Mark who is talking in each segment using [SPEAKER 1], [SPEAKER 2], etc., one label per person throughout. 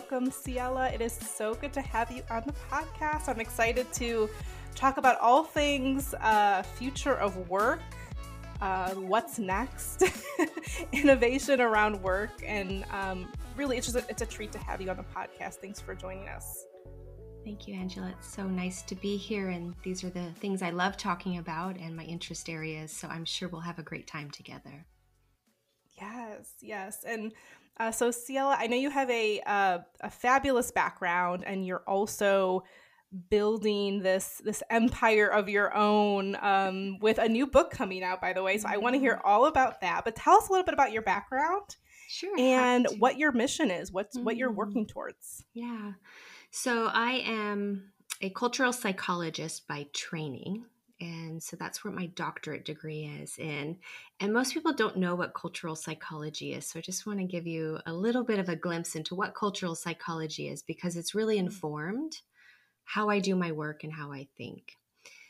[SPEAKER 1] welcome, Ciela. It is so good to have you on the podcast. I'm excited to talk about all things uh, future of work, uh, what's next, innovation around work, and um, really, it's just a, it's a treat to have you on the podcast. Thanks for joining us.
[SPEAKER 2] Thank you, Angela. It's so nice to be here, and these are the things I love talking about and my interest areas. So I'm sure we'll have a great time together.
[SPEAKER 1] Yes, yes, and uh, so Ciela, I know you have a uh, a fabulous background, and you're also building this this empire of your own um, with a new book coming out by the way so i want to hear mm-hmm. all about that but tell us a little bit about your background
[SPEAKER 2] sure
[SPEAKER 1] and what your mission is what's mm-hmm. what you're mm-hmm. working towards
[SPEAKER 2] yeah so i am a cultural psychologist by training and so that's where my doctorate degree is in and most people don't know what cultural psychology is so i just want to give you a little bit of a glimpse into what cultural psychology is because it's really mm-hmm. informed how I do my work and how I think.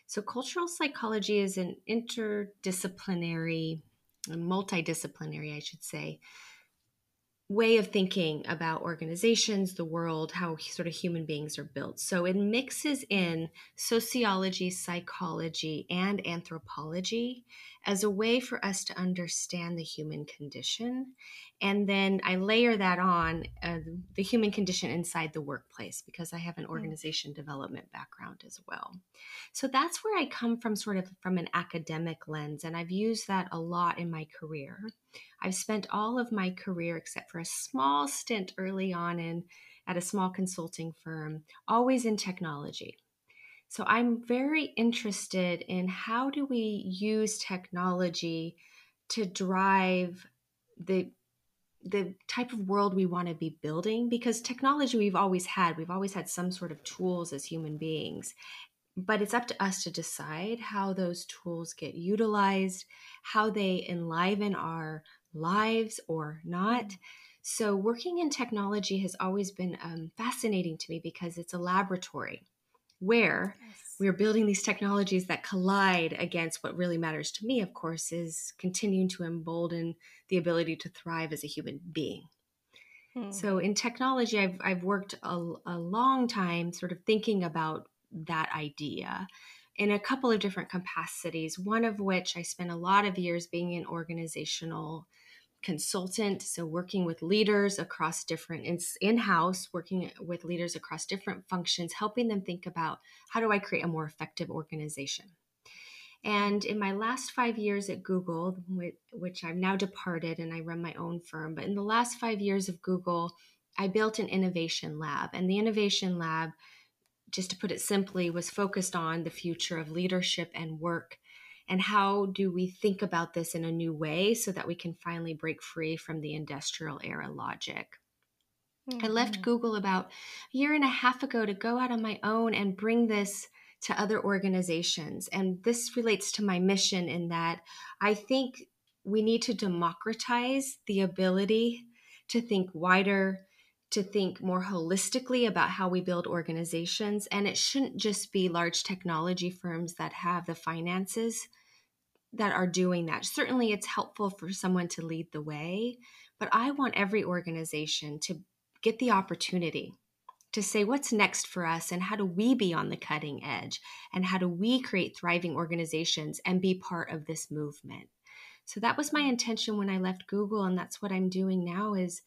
[SPEAKER 2] So, cultural psychology is an interdisciplinary, multidisciplinary, I should say, way of thinking about organizations, the world, how sort of human beings are built. So it mixes in sociology, psychology, and anthropology as a way for us to understand the human condition. And then I layer that on uh, the human condition inside the workplace because I have an hmm. organization mm. development background as well. So that's where I come from, sort of from an academic lens. And I've used that a lot in my career. I've spent all of my career, except for a small stint early on in at a small consulting firm, always in technology. So I'm very interested in how do we use technology to drive the the type of world we want to be building because technology we've always had we've always had some sort of tools as human beings but it's up to us to decide how those tools get utilized how they enliven our lives or not. So, working in technology has always been um, fascinating to me because it's a laboratory where yes. we're building these technologies that collide against what really matters to me, of course, is continuing to embolden the ability to thrive as a human being. Hmm. So, in technology, I've, I've worked a, a long time sort of thinking about that idea in a couple of different capacities, one of which I spent a lot of years being an organizational consultant so working with leaders across different in-house working with leaders across different functions helping them think about how do i create a more effective organization? And in my last five years at google which i've now departed and i run my own firm but in the last five years of google i built an innovation lab and the innovation lab just to put it simply was focused on the future of leadership and work and how do we think about this in a new way so that we can finally break free from the industrial era logic mm-hmm. i left mm-hmm. google about a year and a half ago to go out on my own and bring this to other organizations and this relates to my mission in that i think we need to democratize the ability to think wider to think more holistically about how we build organizations. And it shouldn't just be large technology firms that have the finances that are doing that. Certainly, it's helpful for someone to lead the way, but I want every organization to get the opportunity to say what's next for us and how do we be on the cutting edge and how do we create thriving organizations and be part of this movement. So that was my intention when I left Google and that's what I'm doing now is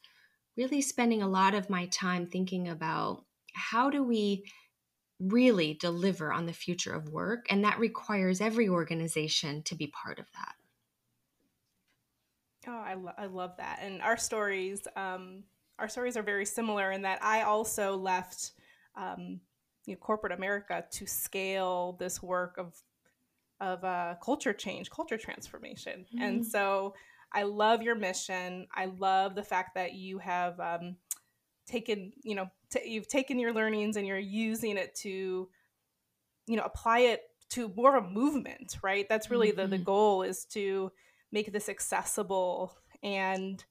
[SPEAKER 2] really spending a lot of my time thinking about how do we really deliver on the future of work. And that requires every organization to be part of that.
[SPEAKER 1] Oh, I, lo- I love that. And our stories, um, our stories are very similar in that I also left um, you know, corporate America to scale this work of of uh, culture change, culture transformation. Mm-hmm. And so I love your mission. I love the fact that you have um, taken, you know, t- you've taken your learnings and you're using it to, you know, apply it to more of a movement, right? That's really mm-hmm. the the mm-hmm. goal is to make this accessible and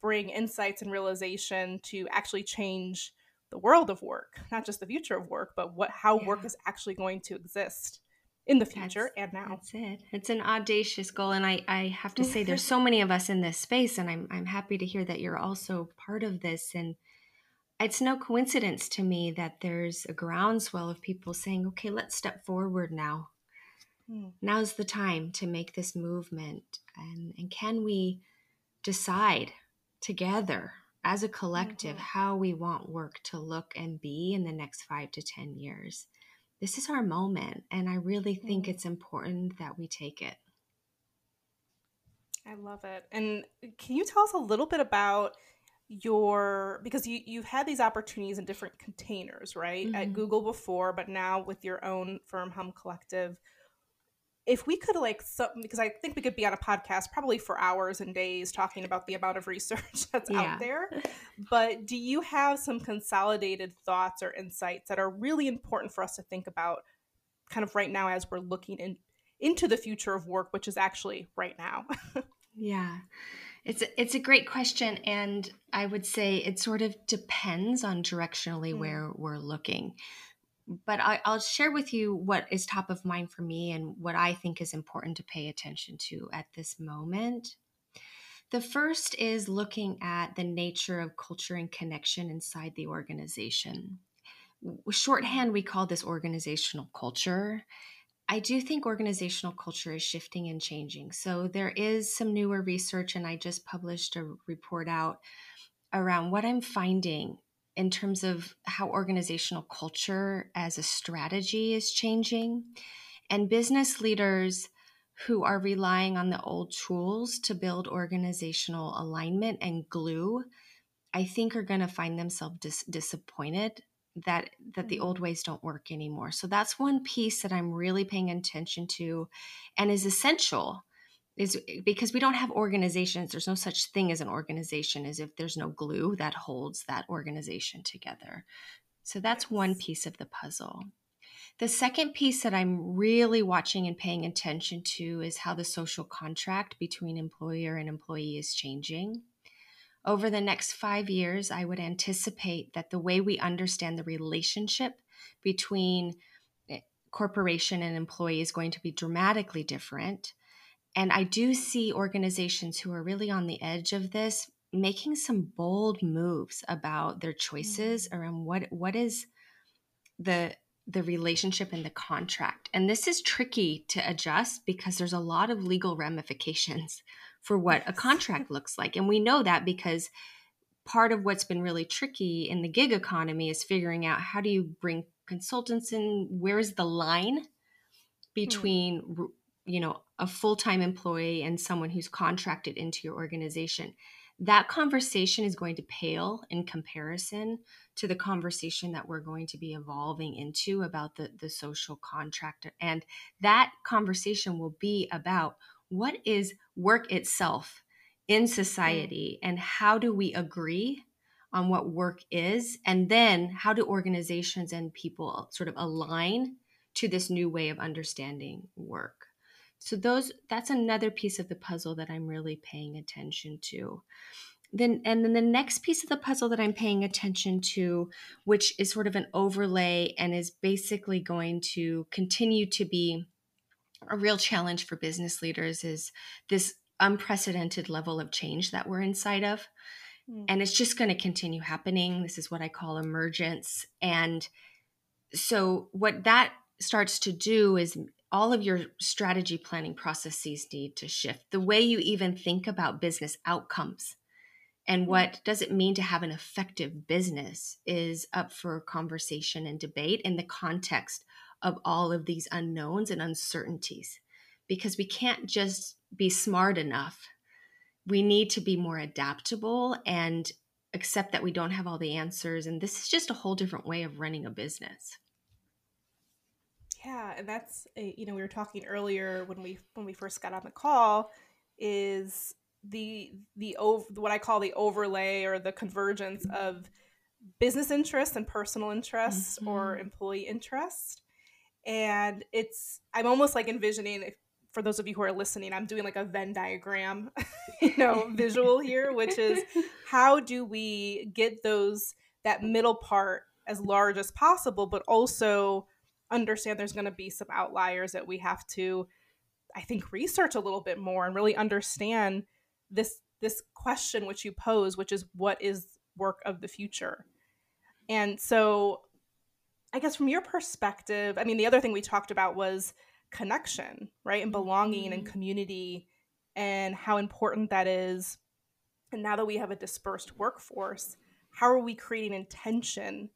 [SPEAKER 1] bring insights and realization to actually change the world of work, not just the future of work, but what how yeah. work is actually going to exist in the future
[SPEAKER 2] that's,
[SPEAKER 1] and now.
[SPEAKER 2] That's it. It's an audacious goal. And I, I have to say, there's so many of us in this space, and I'm, I'm happy to hear that you're also part of this. And it's no coincidence to me that there's a groundswell of people saying, okay, let's step forward now. Hmm. Now's the time to make this movement. And, and can we decide together as a collective mm-hmm. how we want work to look and be in the next five to 10 years? This is our moment. And I really think mm. it's important that we take it.
[SPEAKER 1] I love it. And can you tell us a little bit about your because you you've had these opportunities in different containers, right? Mm-hmm. At Google before, but now with your own firm Hum Collective. If we could like so, because I think we could be on a podcast probably for hours and days talking about the amount of research that's yeah. out there. But do you have some consolidated thoughts or insights that are really important for us to think about kind of right now as we're looking in, into the future of work, which is actually right now?
[SPEAKER 2] yeah. It's a, it's a great question, and I would say it sort of depends on directionally mm. where we're looking. But I, I'll share with you what is top of mind for me and what I think is important to pay attention to at this moment. The first is looking at the nature of culture and connection inside the organization. Shorthand, we call this organizational culture. I do think organizational culture is shifting and changing. So there is some newer research, and I just published a report out around what I'm finding in terms of how organizational culture as a strategy is changing. And business leaders who are relying on the old tools to build organizational alignment and glue, I think are going to find themselves dis- disappointed that that the old mm-hmm. ways don't work anymore. So that's one piece that I'm really paying attention to and is essential is because we don't have organizations there's no such thing as an organization as if there's no glue that holds that organization together. So that's one piece of the puzzle. The second piece that I'm really watching and paying attention to is how the social contract between employer and employee is changing. Over the next five years, I would anticipate that the way we understand the relationship between eh, corporation and employee is going to be dramatically different. And I do see organizations who are really on the edge of this making some bold moves about their choices mm-hmm. around what what is the the relationship and the contract. And this is tricky to adjust because there's a lot of legal ramifications for what a contract looks like. And we know that because part of what's been really tricky in the gig economy is figuring out how do you bring consultants in where's the line hmm. between mm. you know a full-time employee and someone who's contracted into your organization. That conversation is going to pale in comparison to the conversation that we're going to be evolving into about the, the social contract. And that conversation will be about what is work itself in mm. society and how do we agree on what work is? And then how do organizations and people sort of align to this new way of understanding work so those that's another piece of the puzzle that i'm really paying attention to then and then the next piece of the puzzle that i'm paying attention to which is sort of an overlay and is basically going to continue to be a real challenge for business leaders is this unprecedented level of change that we're inside of. Mm. And it's just going to continue happening. This is what I call emergence. And so, what that starts to do is all of your strategy planning processes need to shift. The way you even think about business outcomes and hmm. what does it mean to have an effective business is up for conversation and debate in the context of all of these unknowns and uncertainties because we can't just be smart enough. We need to be more adaptable and accept that we don't have all the answers. And this is just a whole different way of running a business.
[SPEAKER 1] Yeah, and that's a, you know we were talking earlier when we when we first got on the call is the the over what I call the overlay or the convergence of business interests and personal interests mm-hmm. or employee interests. and it's i'm almost like envisioning if, for those of you who are listening i'm doing like a venn diagram you know visual here which is how do we get those that middle part as large as possible but also understand there's going to be some outliers that we have to i think research a little bit more and really understand this this question which you pose which is what is work of the future And so, I guess from your perspective, I mean, the other thing we talked about was connection, right? And belonging mm-hmm. and community and how important that is. And now that we have a dispersed workforce, how are we creating intention?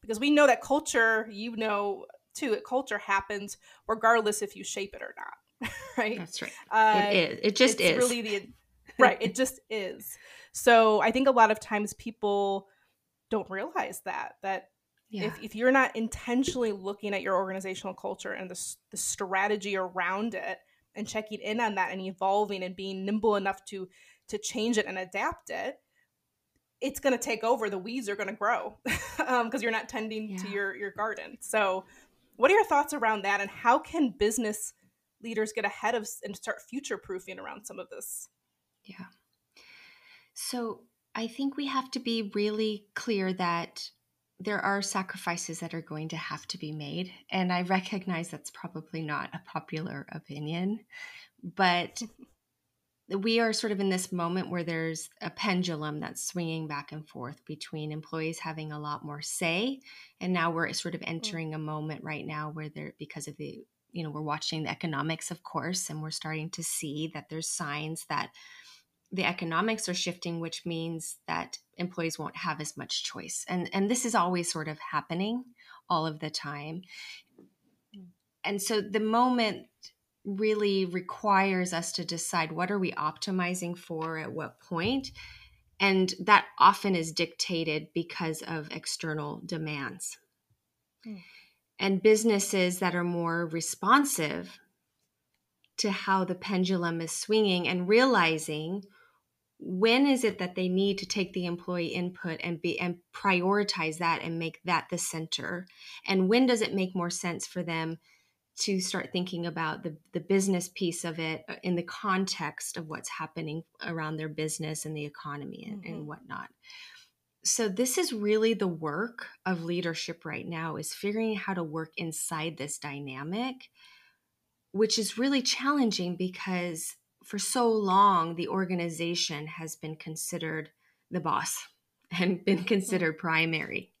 [SPEAKER 1] Because we know that culture, you know too, culture happens regardless if you shape it or not, right?
[SPEAKER 2] That's right. Uh, it is. It just is.
[SPEAKER 1] Really the right. It just is. So I think a lot of times people don't realize that that yeah. if, if you're not intentionally looking at your organizational culture and the, the strategy around it and checking in on that and evolving and being nimble enough to to change it and adapt it it's going to take over the weeds are going to grow because um, you're not tending yeah. to your your garden so what are your thoughts around that and how can business leaders get ahead of and start future proofing around some of this
[SPEAKER 2] yeah so i think we have to be really clear that there are sacrifices that are going to have to be made. And I recognize that's probably not a popular opinion, but we are sort of in this moment where there's a pendulum that's swinging back and forth between employees having a lot more say. And now we're sort of mm. entering a moment right now where they're because of the, you know, we're watching the economics, of course, and we're starting to see that there's signs that the economics are shifting, which means that employees won't have as much choice. And, and this is always sort of happening all of the time. And so the moment really requires us to decide what are we optimizing for at what point. And that often is dictated because of external demands. Mm. and businesses that are more responsive to how the pendulum is swinging and realizing when is it that they need to take the employee input and be and prioritize that and make that the center. And when does it make more sense for them to start thinking about the, the business piece of it uh, in the context of what's happening around their business and the economy and, mm-hmm. and whatnot so this is really the work of leadership right now is figuring how to work inside this dynamic which is really challenging because for so long, the organization has been considered the boss and been mm-hmm. considered primary.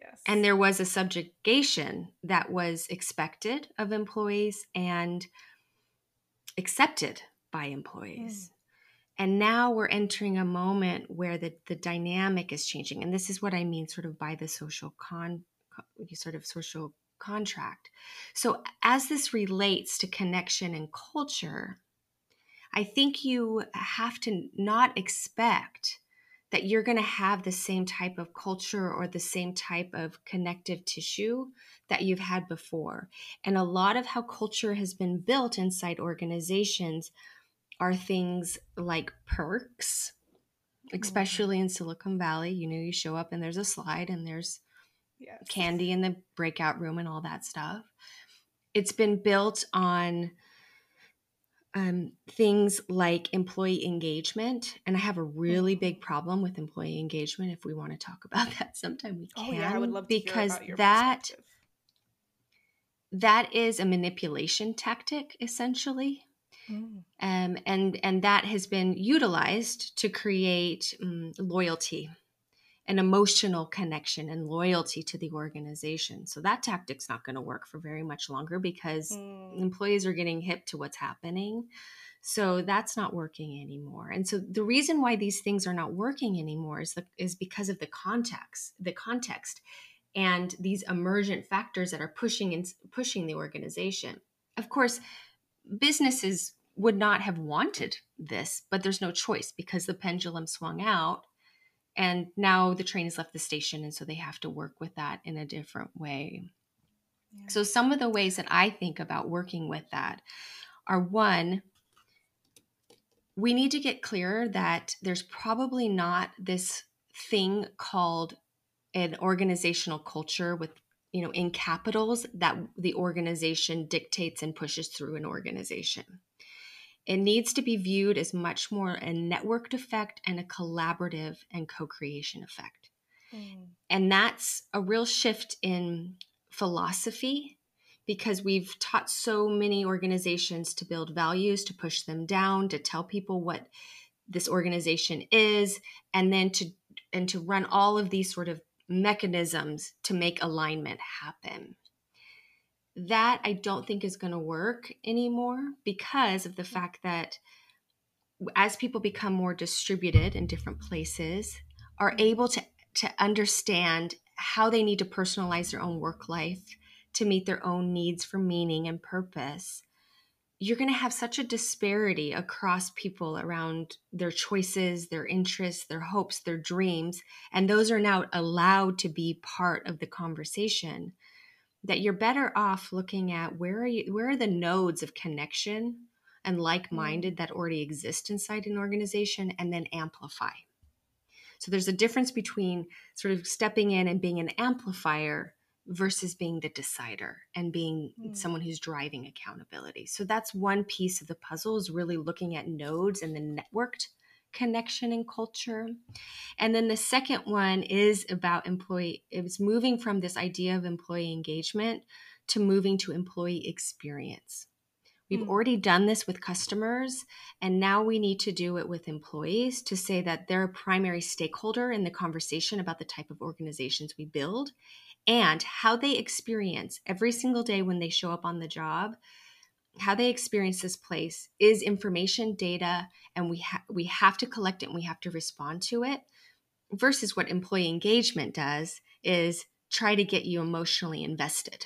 [SPEAKER 2] Yes. And there was a subjugation that was expected of employees and accepted by employees. Mm. And now we're entering a moment where the, the dynamic is changing. And this is what I mean sort of by the social con sort of social contract. So as this relates to connection and culture, I think you have to not expect that you're going to have the same type of culture or the same type of connective tissue that you've had before. And a lot of how culture has been built inside organizations are things like perks, mm-hmm. especially in Silicon Valley. You know, you show up and there's a slide and there's yes. candy in the breakout room and all that stuff. It's been built on um, things like employee engagement. And I have a really mm-hmm. big problem with employee engagement. If we want to talk about that sometime, we can. Oh, yeah, I would love to because that that is a manipulation tactic essentially. Mm. Um, and and that has been utilized to create um, loyalty an emotional connection and loyalty to the organization. So that tactic's not going to work for very much longer because mm. employees are getting hip to what's happening. So that's not working anymore. And so the reason why these things are not working anymore is the, is because of the context, the context and these emergent factors that are pushing and pushing the organization. Of course, businesses would not have wanted this, but there's no choice because the pendulum swung out and now the train has left the station and so they have to work with that in a different way yeah. so some of the ways that i think about working with that are one we need to get clear that there's probably not this thing called an organizational culture with you know in capitals that the organization dictates and pushes through an organization it needs to be viewed as much more a networked effect and a collaborative and co creation effect. Mm. And that's a real shift in philosophy because we've taught so many organizations to build values, to push them down, to tell people what this organization is, and then to and to run all of these sort of mechanisms to make alignment happen. That I don't think is going to work anymore because of the fact that as people become more distributed in different places, are mm-hmm. able to, to understand how they need to personalize their own work life to meet their own needs for meaning and purpose, you're going to have such a disparity across people around their choices, their interests, their hopes, their dreams, and those are now allowed to be part of the conversation that you're better off looking at where are you where are the nodes of connection and like-minded that already exist inside an organization and then amplify. So there's a difference between sort of stepping in and being an amplifier versus being the decider and being mm. someone who's driving accountability. So that's one piece of the puzzle is really looking at nodes and the networked connection and culture. And then the second one is about employee it's moving from this idea of employee engagement to moving to employee experience. We've mm. already done this with customers, and now we need to do it with employees to say that they're a primary stakeholder in the conversation about the type of organizations we build and how they experience every single day when they show up on the job how they experience this place is information data and we ha- we have to collect it and we have to respond to it versus what employee engagement does is try to get you emotionally invested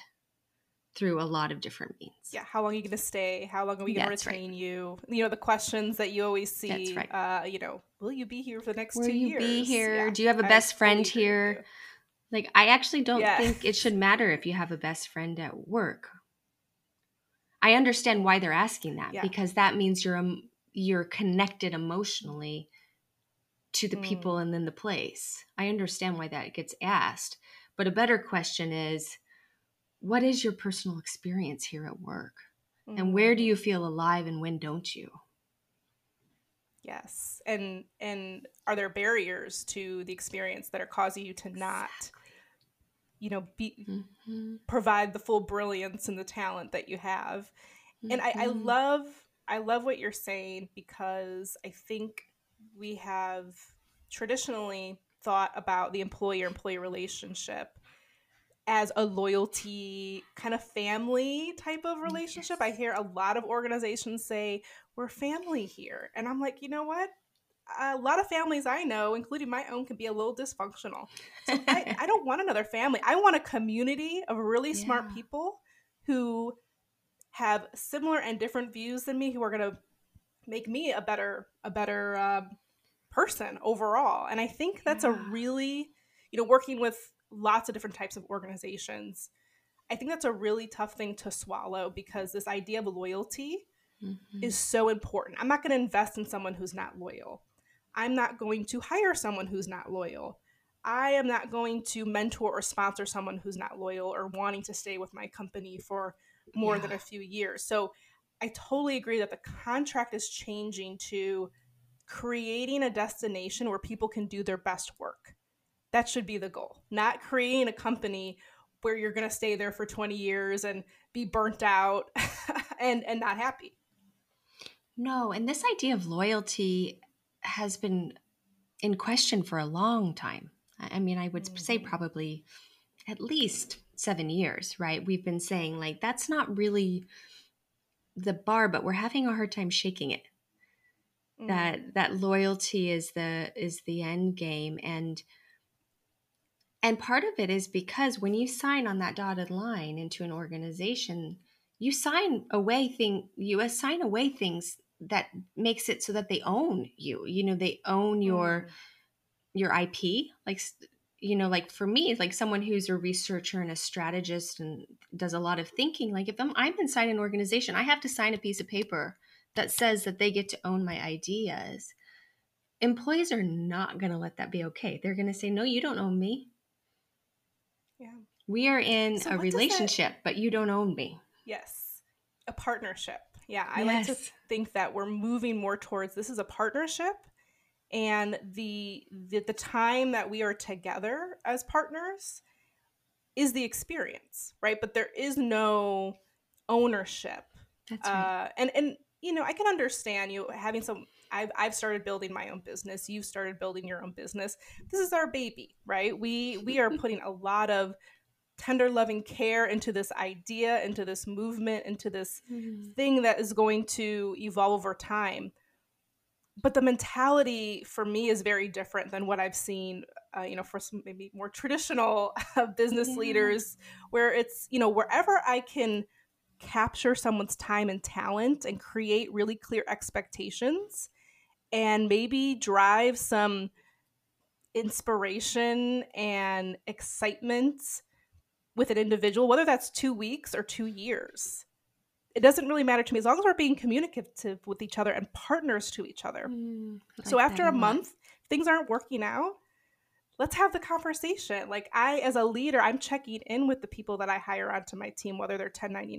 [SPEAKER 2] through a lot of different means.
[SPEAKER 1] Yeah, how long are you going to stay? How long are we going to retain right. you? You know, the questions that you always see. Right. Uh, you know, will you be here for the next
[SPEAKER 2] will
[SPEAKER 1] two
[SPEAKER 2] years?
[SPEAKER 1] Will
[SPEAKER 2] you be here? Yeah, Do you have a best friend here? Like, I actually don't yeah. think it should matter if you have a best friend at work. I understand why they're asking that yeah. because that means you're um, you're connected emotionally to the mm. people and then the place. I understand why that gets asked, but a better question is what is your personal experience here at work? Mm. And where do mm. you feel alive and when don't you?
[SPEAKER 1] Yes. And and are there barriers to the experience that are causing you to not you know be mm-hmm. provide the full brilliance and the talent that you have. Mm-hmm. And I, I mm-hmm. love I love what you're saying because I think we have traditionally thought about the employer employee relationship as a loyalty kind of family type of relationship. Yes. I hear a lot of organizations say, we're family here. And I'm like, you know what? A lot of families I know, including my own, can be a little dysfunctional. So I, I, don't want another family. I want a community of really yeah. smart people who have similar and different views than me, who are going to make me a better a better um, person overall. And I think that's yeah. a really, you know, working with lots of different types of organizations. I think that's a really tough thing to swallow because this idea of loyalty mm-hmm. is so important. I'm not going to invest in someone who's not loyal. I'm not going to hire someone who's not loyal. I am not going to mentor or sponsor someone who's not loyal or wanting to stay with my company for more yeah. than a few years. So I totally agree that the contract is changing to creating a destination where people can do their best work. That should be the goal, not creating a company where you're going to stay there for 20 years and be burnt out and and not happy.
[SPEAKER 2] No, and this idea of loyalty has been in question for a long time. I mean, I would say probably at least 7 years, right? We've been saying like that's not really the bar, but we're having a hard time shaking it. Mm-hmm. That that loyalty is the is the end game and and part of it is because when you sign on that dotted line into an organization, you sign away thing you assign away things that makes it so that they own you. You know, they own your mm. your IP. Like you know, like for me, like someone who's a researcher and a strategist and does a lot of thinking, like if I'm, I'm inside an organization, I have to sign a piece of paper that says that they get to own my ideas. Employees are not going to let that be okay. They're going to say, no, you don't own me. Yeah. We are in so a relationship, that... but you don't own me.
[SPEAKER 1] Yes. A partnership. Yeah. I yes. like to think that we're moving more towards this is a partnership and the, the the time that we are together as partners is the experience, right? But there is no ownership. That's right. Uh, and and you know, I can understand you having some. I've I've started building my own business. You've started building your own business. This is our baby, right? We we are putting a lot of tender loving care into this idea into this movement into this mm-hmm. thing that is going to evolve over time but the mentality for me is very different than what i've seen uh, you know for some maybe more traditional uh, business yeah. leaders where it's you know wherever i can capture someone's time and talent and create really clear expectations and maybe drive some inspiration and excitement with an individual, whether that's two weeks or two years. It doesn't really matter to me as long as we're being communicative with each other and partners to each other. Mm, like so after a month, things aren't working out. Let's have the conversation. Like I, as a leader, I'm checking in with the people that I hire onto my team, whether they're 1099s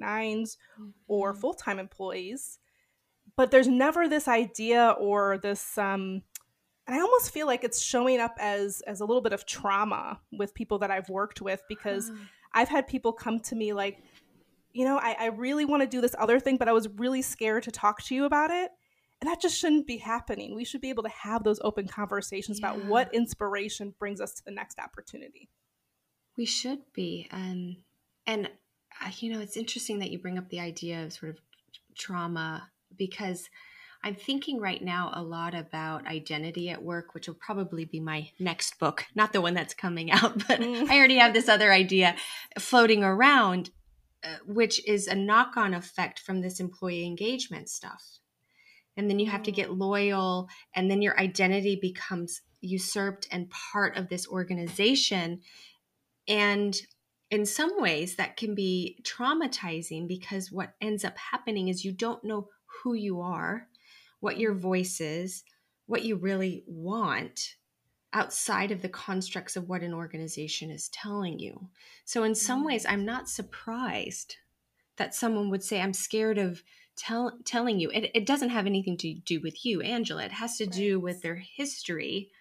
[SPEAKER 1] mm-hmm. or full time employees. But there's never this idea or this um, and I almost feel like it's showing up as as a little bit of trauma with people that I've worked with because I've had people come to me like, you know, I, I really want to do this other thing, but I was really scared to talk to you about it. And that just shouldn't be happening. We should be able to have those open conversations yeah. about what inspiration brings us to the next opportunity.
[SPEAKER 2] We should be. Um, and, uh, you know, it's interesting that you bring up the idea of sort of trauma because I'm thinking right now a lot about identity at work, which will probably be my next book, not the one that's coming out, but mm. I already have this other idea floating around, uh, which is a knock on effect from this employee engagement stuff. And then you have to get mm. loyal, and then your identity becomes usurped and part of this organization. And in some ways, that can be traumatizing because what ends up happening is you don't know who you are what your voice is, what you really want outside of the constructs of what an organization is telling you. So, in some mm. ways, I'm not surprised that someone would say, I'm scared of tell, telling you. It, it, doesn't have anything to do with you, Angela. It has to right. do with their history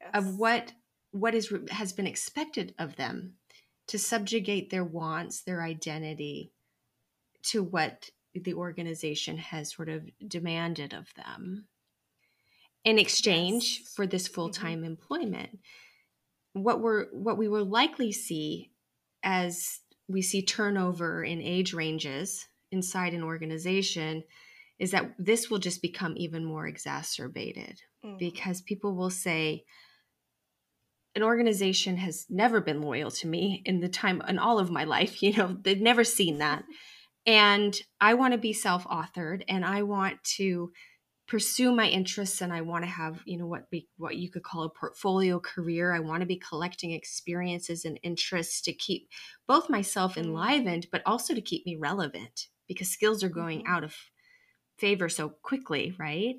[SPEAKER 2] yes. of what what is has been expected of them to subjugate their wants, their identity to what the organization has sort of demanded of them in exchange yes. for this full-time mm-hmm. employment what we're what we will likely see as we see turnover in age ranges inside an organization is that this will just become even more exacerbated mm-hmm. because people will say an organization has never been loyal to me in the time in all of my life you know they've never seen that and I want to be self authored and I want to pursue my interests and I want to have, you know, what be what you could call a portfolio career. I want to be collecting experiences and interests to keep both myself mm-hmm. enlivened, but also to keep me relevant because skills are going mm-hmm. out of favor so quickly, right?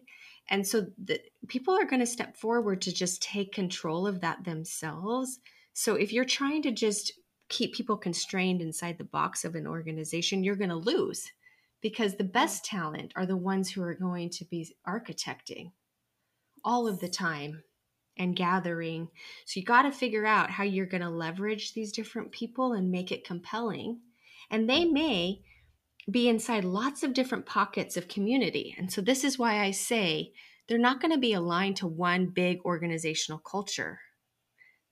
[SPEAKER 2] And so the people are going to step forward to just take control of that themselves. So if you're trying to just keep people constrained inside the box of an organization, you're going to lose because the best mm. talent are the ones who are going to be architecting all of the time and gathering. So you got to figure out how you're going to leverage these different people and make it compelling. And they mm. may be inside lots of different pockets of community. And so this is why I say they're not going to be aligned to one big organizational culture.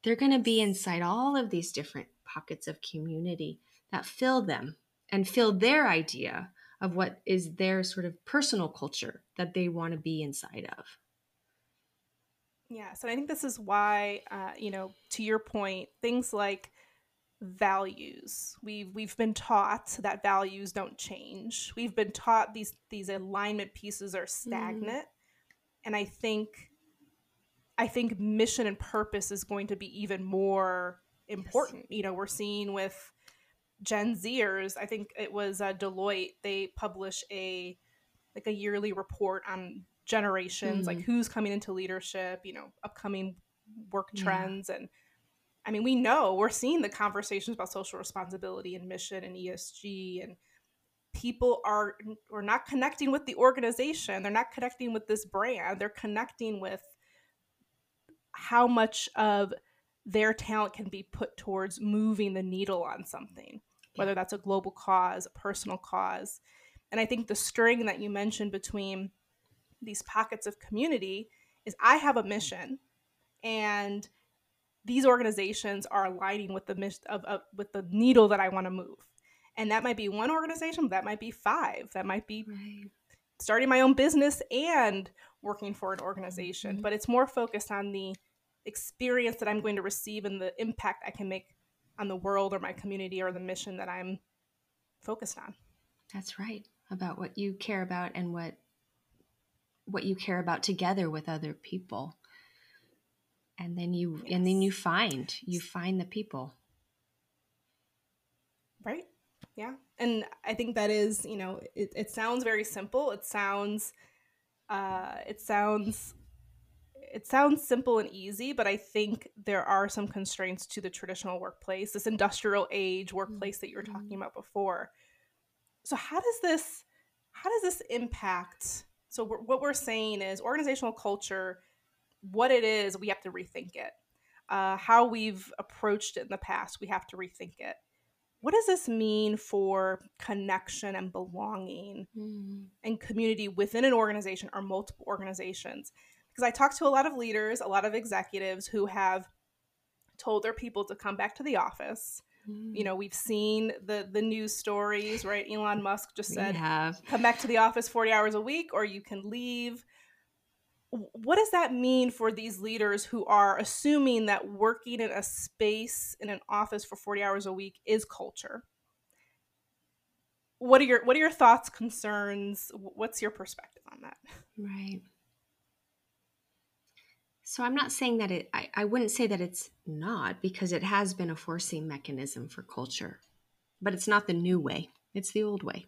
[SPEAKER 2] They're going to be inside all of these different pockets of community that fill them and fill their idea of what is their sort of personal culture that they want to be inside of.
[SPEAKER 1] Yeah, so I think this is why, uh, you know, to your point, things like values we've we've been taught that values don't change we've been taught these these alignment pieces are stagnant mm. and i think i think mission and purpose is going to be even more important. Yes. You know, we're seeing with Gen Zers, I think it was uh, Deloitte, they publish a like a yearly report on generations, mm. like who's coming into leadership, you know, upcoming work trends and I mean, we know we're seeing the conversations about social responsibility and mission and ESG and people are are not connecting with the organization. They're not connecting with this brand. They're connecting with how much of their talent can be put towards moving the needle on something, whether that's a global cause, a personal cause. And I think the string that you mentioned between these pockets of community is I have a mission and these organizations are aligning with the mission of, of with the needle that I want to move. And that might be one organization, that might be five, that might be right. starting my own business and working for an organization. Mm-hmm. But it's more focused on the experience that I'm going to receive and the impact I can make on the world or my community or the mission that I'm focused on.
[SPEAKER 2] That's right. About what you care about and what what you care about together with other people. And then you yes. and then you find you find the people.
[SPEAKER 1] Right? Yeah. And I think that is, you know, it, it sounds very simple. It sounds uh it sounds it sounds simple and easy, but I think there are some constraints to the traditional workplace, this industrial age workplace that you were talking mm-hmm. about before. So how does this how does this impact? So we're, what we're saying is organizational culture, what it is, we have to rethink it. Uh, how we've approached it in the past, we have to rethink it. What does this mean for connection and belonging mm. and community within an organization or multiple organizations? Because I talk to a lot of leaders, a lot of executives who have told their people to come back to the office. Mm. You know, we've seen the the news stories, right? Elon Musk just said, "Come back to the office 40 hours a week or you can leave." What does that mean for these leaders who are assuming that working in a space in an office for 40 hours a week is culture? What are your what are your thoughts, concerns? What's your perspective on that?
[SPEAKER 2] Right. So I'm not saying that it, I, I wouldn't say that it's not because it has been a forcing mechanism for culture, but it's not the new way, it's the old way.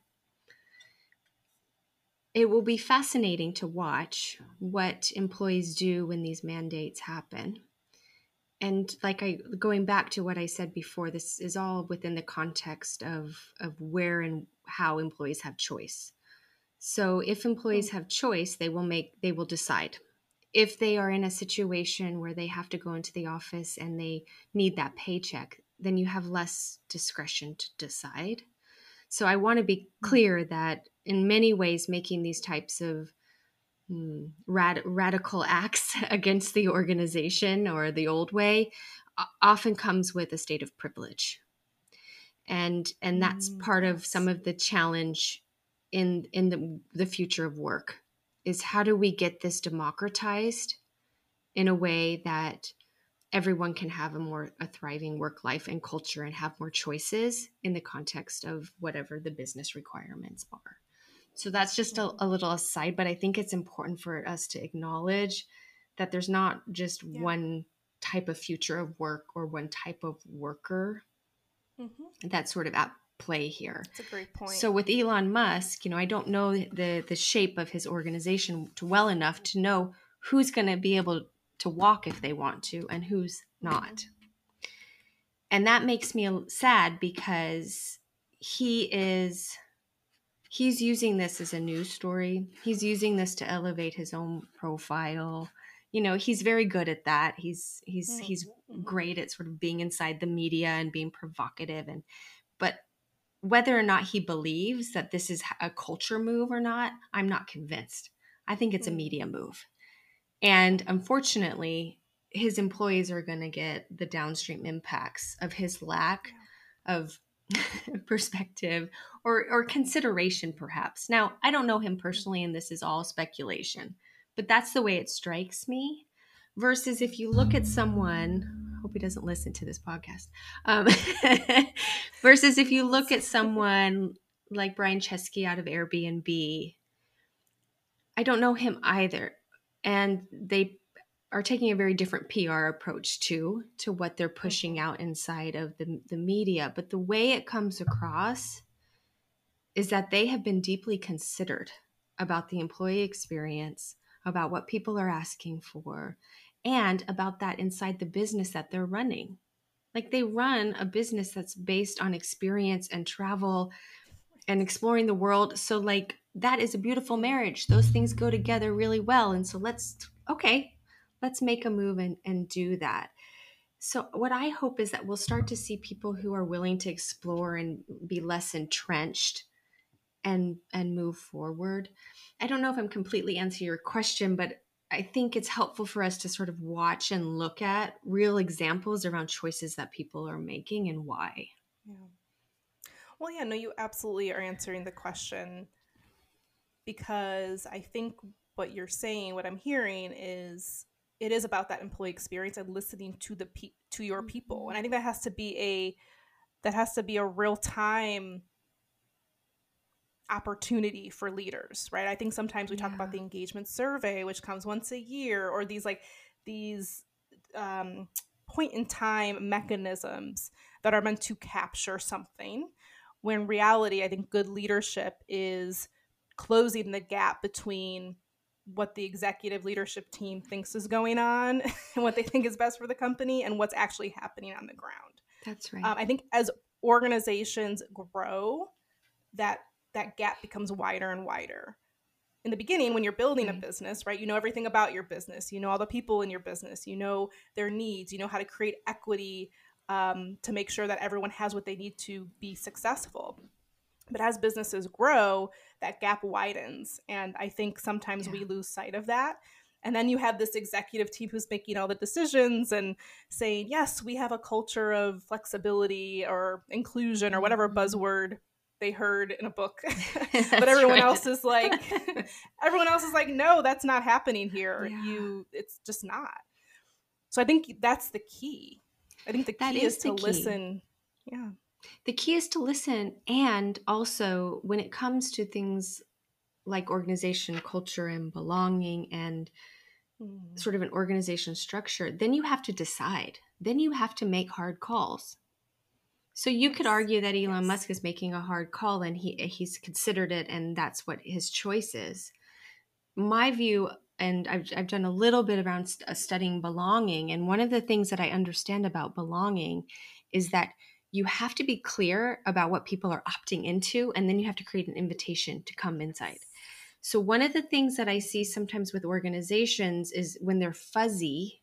[SPEAKER 2] It will be fascinating to watch what employees do when these mandates happen. And like I going back to what I said before, this is all within the context of of where and how employees have choice. So if employees hmm. have choice, they will make they will decide if they are in a situation where they have to go into the office and they need that paycheck, then you have less discretion to decide. So I want to be mm. clear that in many ways, making these types of mm, rad- radical acts against the organization or the old way often comes with a state of privilege. And and that's mm, part of some of the challenge in in the the future of work is how do we get this democratized in a way that everyone can have a more a thriving work life and culture and have more choices in the context of whatever the business requirements are so that's just a, a little aside but i think it's important for us to acknowledge that there's not just yeah. one type of future of work or one type of worker mm-hmm. that's sort of at play here.
[SPEAKER 1] That's a great point.
[SPEAKER 2] So with Elon Musk, you know, I don't know the the shape of his organization well enough to know who's going to be able to walk if they want to and who's not. And that makes me sad because he is he's using this as a news story. He's using this to elevate his own profile. You know, he's very good at that. He's he's mm-hmm. he's great at sort of being inside the media and being provocative and but whether or not he believes that this is a culture move or not, I'm not convinced. I think it's a hmm. media move. And unfortunately, his employees are going to get the downstream impacts of his lack of perspective or, or consideration, perhaps. Now, I don't know him personally, and this is all speculation, but that's the way it strikes me. Versus if you look at someone hope he doesn't listen to this podcast. Um, versus if you look at someone like Brian Chesky out of Airbnb, I don't know him either. And they are taking a very different PR approach to to what they're pushing out inside of the, the media. But the way it comes across is that they have been deeply considered about the employee experience, about what people are asking for, and about that inside the business that they're running. Like they run a business that's based on experience and travel and exploring the world. So, like, that is a beautiful marriage. Those things go together really well. And so, let's, okay, let's make a move and, and do that. So, what I hope is that we'll start to see people who are willing to explore and be less entrenched and and move forward. I don't know if I'm completely answering your question, but I think it's helpful for us to sort of watch and look at real examples around choices that people are making and why.
[SPEAKER 1] Yeah. Well, yeah, no, you absolutely are answering the question because I think what you're saying, what I'm hearing is it is about that employee experience and listening to the pe- to your people. Mm-hmm. And I think that has to be a that has to be a real time opportunity for leaders, right? I think sometimes we yeah. talk about the engagement survey, which comes once a year, or these like these um, point in time mechanisms that are meant to capture something. When reality, I think good leadership is closing the gap between what the executive leadership team thinks is going on and what they think is best for the company and what's actually happening on the ground.
[SPEAKER 2] That's right.
[SPEAKER 1] Um, I think as organizations grow, that that gap becomes wider and wider. In the beginning, when you're building a business, right, you know everything about your business. You know all the people in your business. You know their needs. You know how to create equity um, to make sure that everyone has what they need to be successful. But as businesses grow, that gap widens. And I think sometimes yeah. we lose sight of that. And then you have this executive team who's making all the decisions and saying, yes, we have a culture of flexibility or inclusion or whatever mm-hmm. buzzword they heard in a book. but everyone right. else is like, everyone else is like, no, that's not happening here. Yeah. You, it's just not. So I think that's the key. I think the key is, is to key. listen. Yeah.
[SPEAKER 2] The key is to listen. And also, when it comes to things like organization culture and belonging and mm. sort of an organization structure, then you have to decide. Then you have to make hard calls. So you could argue that Elon yes. Musk is making a hard call and he he's considered it and that's what his choice is. My view and I've, I've done a little bit around st- uh, studying belonging and one of the things that I understand about belonging is that you have to be clear about what people are opting into and then you have to create an invitation to come inside so one of the things that i see sometimes with organizations is when they're fuzzy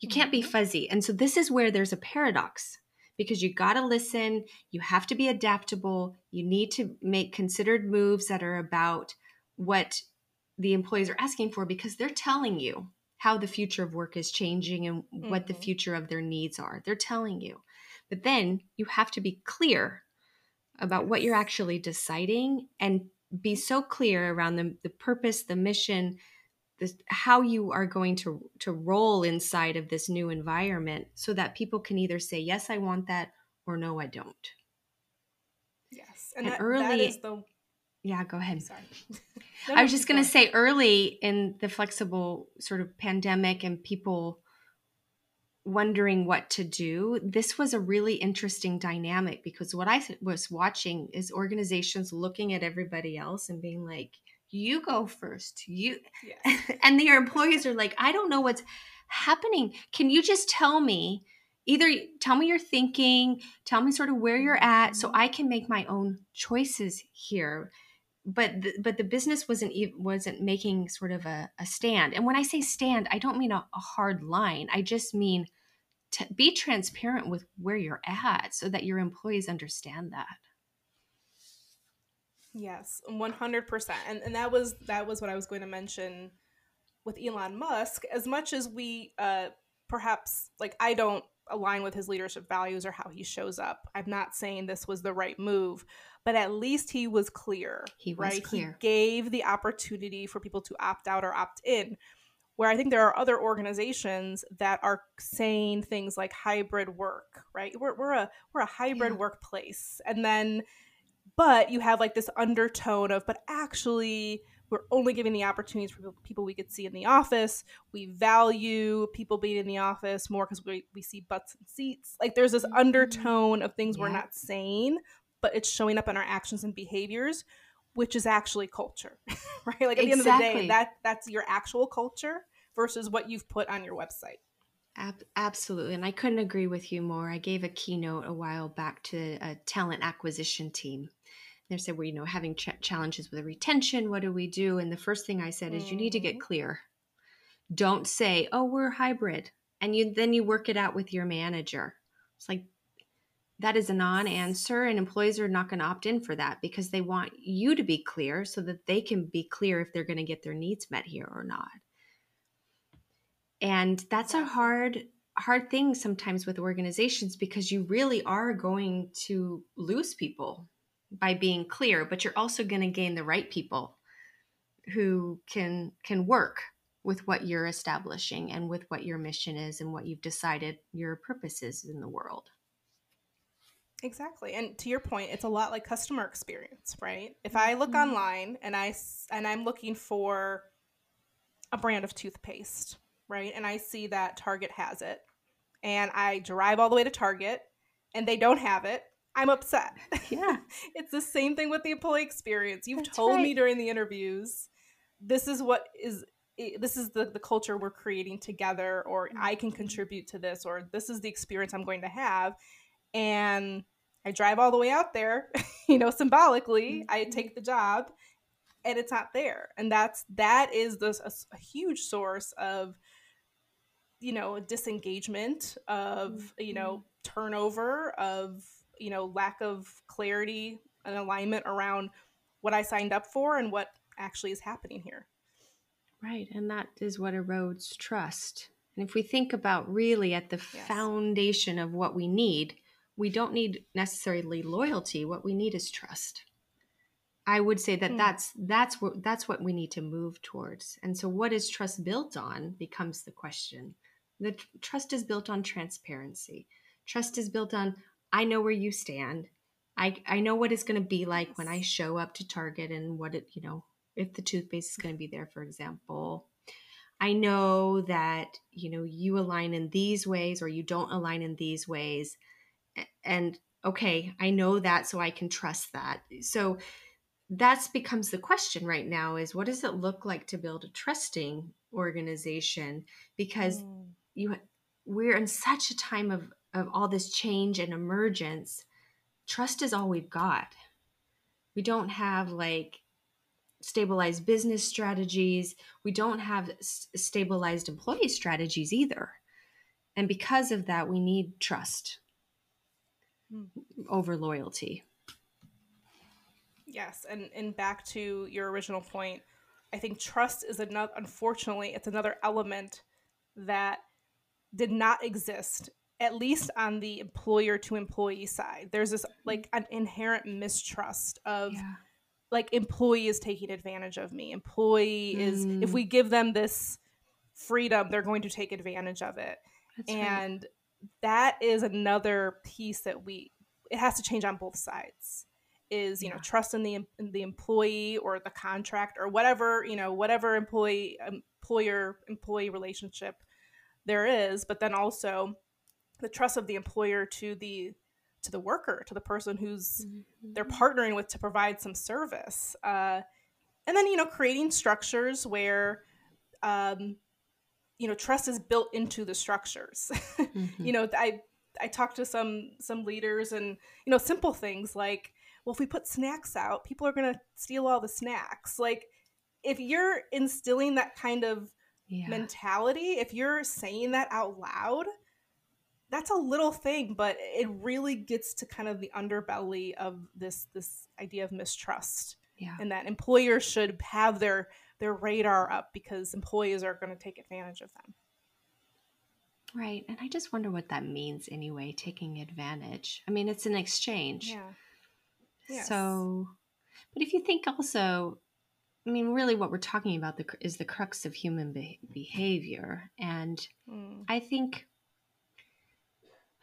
[SPEAKER 2] you can't be mm-hmm. fuzzy and so this is where there's a paradox because you got to listen you have to be adaptable you need to make considered moves that are about what the employees are asking for because they're telling you how the future of work is changing and mm-hmm. what the mm-hmm. future of their needs are they're telling you but then you have to be clear about what you're actually deciding and be so clear around the, the purpose, the mission, this, how you are going to, to roll inside of this new environment so that people can either say, yes, I want that, or no, I don't.
[SPEAKER 1] Yes. And, and that, early, the...
[SPEAKER 2] yeah, go ahead. Sorry. no, I was just going to say early in the flexible sort of pandemic and people wondering what to do, this was a really interesting dynamic because what I was watching is organizations looking at everybody else and being like, you go first. You yes. and your employees are like, I don't know what's happening. Can you just tell me? Either tell me your thinking, tell me sort of where you're at so mm-hmm. I can make my own choices here but the, but the business wasn't wasn't making sort of a, a stand and when i say stand i don't mean a, a hard line i just mean to be transparent with where you're at so that your employees understand that
[SPEAKER 1] yes 100% and, and that was that was what i was going to mention with elon musk as much as we uh perhaps like i don't align with his leadership values or how he shows up i'm not saying this was the right move but at least he was clear.
[SPEAKER 2] He was right? clear.
[SPEAKER 1] He gave the opportunity for people to opt out or opt in. Where I think there are other organizations that are saying things like hybrid work, right? We're, we're a we're a hybrid yeah. workplace, and then, but you have like this undertone of, but actually, we're only giving the opportunities for people we could see in the office. We value people being in the office more because we, we see butts and seats. Like there's this mm-hmm. undertone of things yeah. we're not saying, but it's showing up in our actions and behaviors which is actually culture right like at exactly. the end of the day that that's your actual culture versus what you've put on your website
[SPEAKER 2] Ab- absolutely and i couldn't agree with you more i gave a keynote a while back to a talent acquisition team they said we're you know having ch- challenges with retention what do we do? And the first thing i said is you need to get mm-hmm. clear. Don't say oh we're hybrid and you then you work it out with your manager. It's like that is a non-answer and employees are not going to opt in for that because they want you to be clear so that they can be clear if they're going to get their needs met here or not. And that's a hard hard thing sometimes with organizations because you really are going to lose people by being clear but you're also going to gain the right people who can can work with what you're establishing and with what your mission is and what you've decided your purpose is in the world
[SPEAKER 1] Exactly. And to your point, it's a lot like customer experience, right? If I look mm-hmm. online and I and I'm looking for a brand of toothpaste, right? And I see that Target has it and I drive all the way to Target and they don't have it, I'm upset.
[SPEAKER 2] Yeah.
[SPEAKER 1] it's the same thing with the employee experience. You've That's told right. me during the interviews this is what is this is the, the culture we're creating together or I can mm-hmm. contribute to this or this is the experience I'm going to have and I drive all the way out there, you know, symbolically, mm-hmm. I take the job and it's not there. And that's that is this a, a huge source of you know, disengagement of, mm-hmm. you know, turnover of, you know, lack of clarity and alignment around what I signed up for and what actually is happening here.
[SPEAKER 2] Right. And that is what erodes trust. And if we think about really at the yes. foundation of what we need, we don't need necessarily loyalty what we need is trust i would say that mm. that's that's what that's what we need to move towards and so what is trust built on becomes the question the tr- trust is built on transparency trust is built on i know where you stand. I i know what it's going to be like when i show up to target and what it you know if the toothpaste is going to be there for example. I know that you know you align in these ways or you don't align in these ways. And okay i know that so i can trust that. So that's becomes the question right now is what does it look like to build a trusting organization? Because mm. you we're in such a time of of all this change and emergence trust is all we've got we don't have like stabilized business strategies we don't have s- stabilized employee strategies either and because of that we need trust hmm. over loyalty.
[SPEAKER 1] Yes, and and back to your original point, I think trust is another. Unfortunately, it's another element that did not exist at least on the employer to employee side. There's this like an inherent mistrust of. Yeah. Like employee is taking advantage of me. Employee is if mm. we give them this freedom, they're going to take advantage of it. That's and right that is another piece that we it has to change on both sides is you yeah. know trust in the in the employee or the contract or whatever you know whatever employee employer employee relationship there is but then also the trust of the employer to the to the worker to the person who's mm-hmm. they're partnering with to provide some service uh, and then you know creating structures where um, you know trust is built into the structures mm-hmm. you know i i talked to some some leaders and you know simple things like well if we put snacks out people are going to steal all the snacks like if you're instilling that kind of yeah. mentality if you're saying that out loud that's a little thing but it really gets to kind of the underbelly of this this idea of mistrust
[SPEAKER 2] yeah.
[SPEAKER 1] and that employers should have their their radar up because employees are going to take advantage of them.
[SPEAKER 2] Right. And I just wonder what that means anyway, taking advantage. I mean, it's an exchange.
[SPEAKER 1] Yeah.
[SPEAKER 2] Yes. So, but if you think also, I mean, really what we're talking about the, is the crux of human be- behavior. And mm. I think,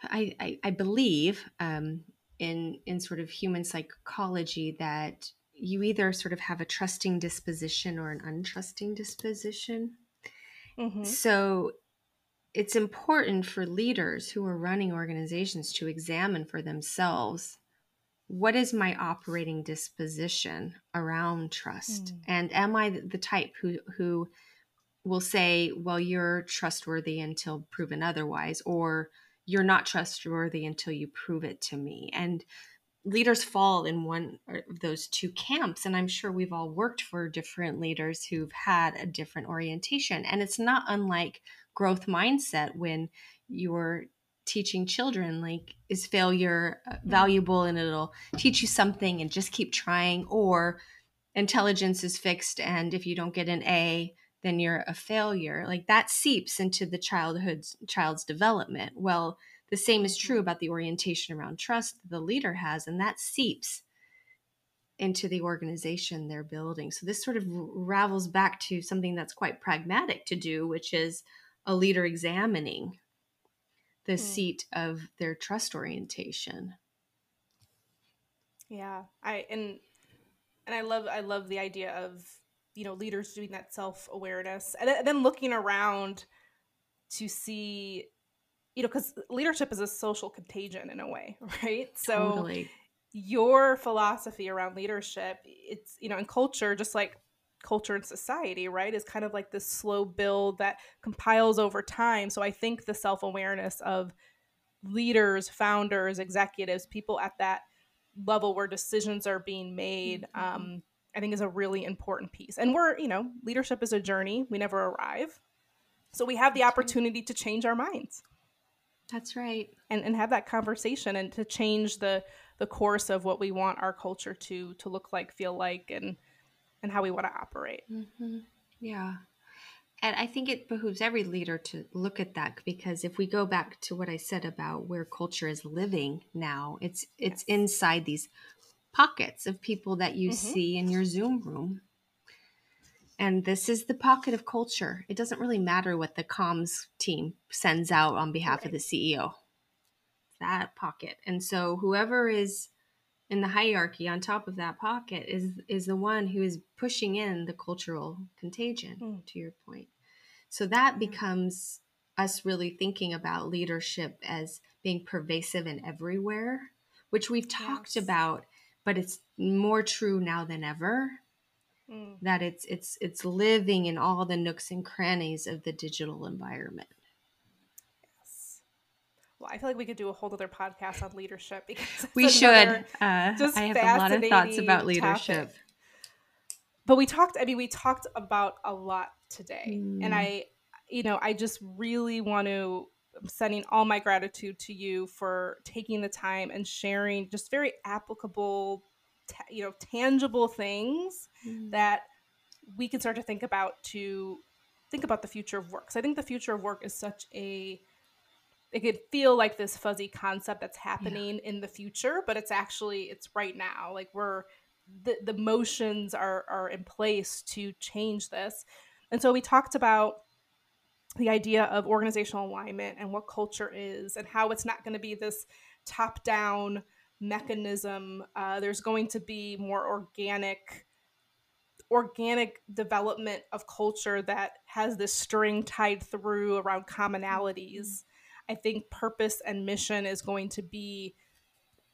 [SPEAKER 2] I, I, I believe um, in, in sort of human psychology that you either sort of have a trusting disposition or an untrusting disposition. Mm-hmm. So it's important for leaders who are running organizations to examine for themselves what is my operating disposition around trust mm. and am i the type who who will say well you're trustworthy until proven otherwise or you're not trustworthy until you prove it to me. And leaders fall in one of those two camps and i'm sure we've all worked for different leaders who've had a different orientation. And it's not unlike growth mindset when you're teaching children like is failure uh, valuable and it'll teach you something and just keep trying or intelligence is fixed and if you don't get an A then you're a failure like that seeps into the childhood's child's development well the same is true about the orientation around trust the leader has and that seeps into the organization they're building so this sort of ravels back to something that's quite pragmatic to do which is a leader examining the mm. seat of their trust orientation.
[SPEAKER 1] Yeah, I and and I love I love the idea of you know leaders doing that self awareness and then looking around to see you know because leadership is a social contagion in a way right totally. so your philosophy around leadership it's you know in culture just like culture and society, right, is kind of like this slow build that compiles over time. So I think the self awareness of leaders, founders, executives, people at that level where decisions are being made, mm-hmm. um, I think is a really important piece. And we're, you know, leadership is a journey, we never arrive. So we have the That's opportunity right. to change our minds.
[SPEAKER 2] That's right.
[SPEAKER 1] And, and have that conversation and to change the the course of what we want our culture to to look like, feel like, and and how we want to operate.
[SPEAKER 2] Mm-hmm. Yeah. And I think it behooves every leader to look at that because if we go back to what I said about where culture is living now, it's it's yes. inside these pockets of people that you mm-hmm. see in your Zoom room. And this is the pocket of culture. It doesn't really matter what the comms team sends out on behalf right. of the CEO. That pocket. And so whoever is in the hierarchy on top of that pocket is is the one who is pushing in the cultural contagion mm. to your point so that hmm. becomes us really thinking about leadership as being pervasive and everywhere which we've talked yes. about but it's more true now than ever mm. that it's it's it's living in all the nooks and crannies of the digital environment Yes.
[SPEAKER 1] well, I feel like we could do a whole other podcast on leadership because
[SPEAKER 2] we should. Uh, I have a lot of thoughts about leadership. Topic.
[SPEAKER 1] But we talked. I mean, we talked about a lot today, mm. and I, you know, I just really want to. Sending all my gratitude to you for taking the time and sharing just very applicable, ta- you know, tangible things mm. that we can start to think about to think about the future of work. So I think the future of work is such a it could feel like this fuzzy concept that's happening yeah. in the future but it's actually it's right now like we're the, the motions are are in place to change this and so we talked about the idea of organizational alignment and what culture is and how it's not going to be this top down mechanism. Uh, there's going to be more organic organic development of culture that has this string tied through around commonalities. I think purpose and mission is going to be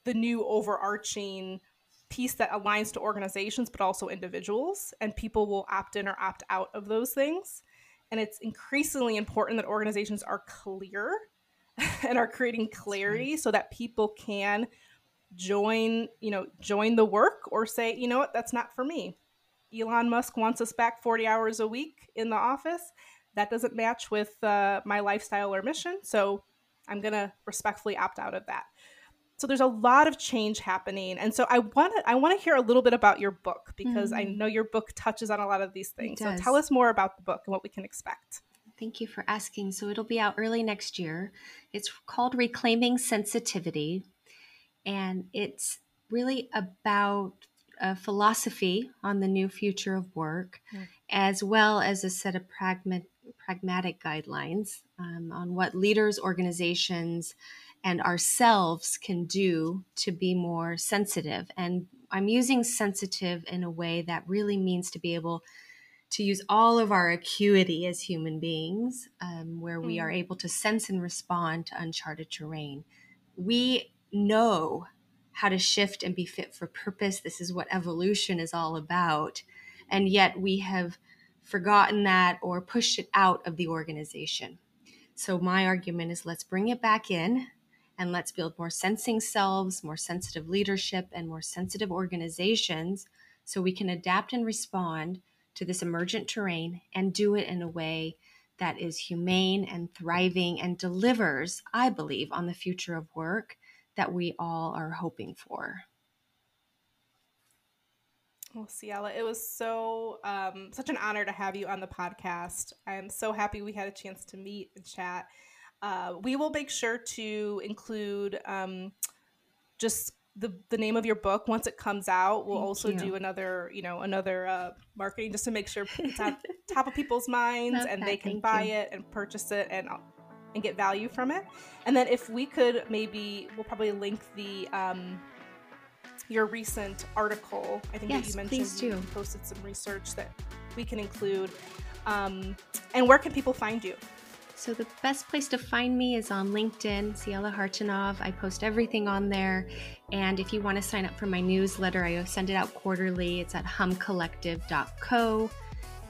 [SPEAKER 1] the new overarching piece that aligns to organizations but also individuals and people will opt in or opt out of those things and it's increasingly important that organizations are clear and are creating clarity right. so that people can join you know join the work or say you know what that's not for me elon musk wants us back 40 hours a week in the office that doesn't match with uh, my lifestyle or mission. So I'm going to respectfully opt out of that. So there's a lot of change happening. And so I want to I want to hear a little bit about your book because mm-hmm. I know your book touches on a lot of these things. So tell us more about the book and what we can expect.
[SPEAKER 2] Thank you for asking. So it'll be out early next year. It's called Reclaiming Sensitivity and it's really about a philosophy on the new future of work, mm. as well as a set of pragmatic pragmatic guidelines um, on what leaders, organizations, and ourselves can do to be more sensitive. And I'm using sensitive in a way that really means to be able to use all of our acuity as human beings, um, where we are mm. able to sense and respond to uncharted terrain. We know how to shift and be fit for purpose. This is what evolution is all about. And yet we have forgotten that or pushed it out of the organization. So, my argument is let's bring it back in and let's build more sensing selves, more sensitive leadership, and more sensitive organizations so we can adapt and respond to this emergent terrain and do it in a way that is humane and thriving and delivers, I believe, on the future of work that we all are hoping for.
[SPEAKER 1] Well, Ciela, it was so um, such an honor to have you on the podcast. I'm so happy we had a chance to meet and chat. Uh, we will make sure to include um, just the, the name of your book once it comes out. We'll Thank also you. do another, you know, another uh, marketing just to make sure it's on top of people's minds Love and that. they can Thank buy you. it and purchase it and and get value from it. And then if we could maybe, we'll probably link the um, your recent article. I think yes, that you mentioned you posted some research that we can include. Um, and where can people find you?
[SPEAKER 2] So the best place to find me is on LinkedIn, Ciela Hartanov. I post everything on there. And if you want to sign up for my newsletter, I send it out quarterly. It's at humcollective.co.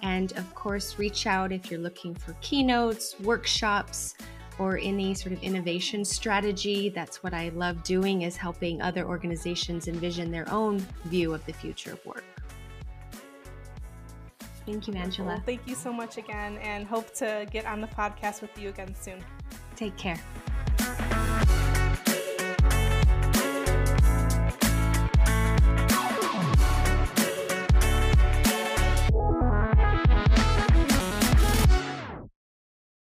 [SPEAKER 2] And of course, reach out if you're looking for keynotes, workshops, or any sort of innovation strategy. That's what I love doing is helping other organizations envision their own view of the future of work. Thank you, Angela.
[SPEAKER 1] Well, thank you so much again and hope to get on the podcast with you again soon.
[SPEAKER 2] Take care.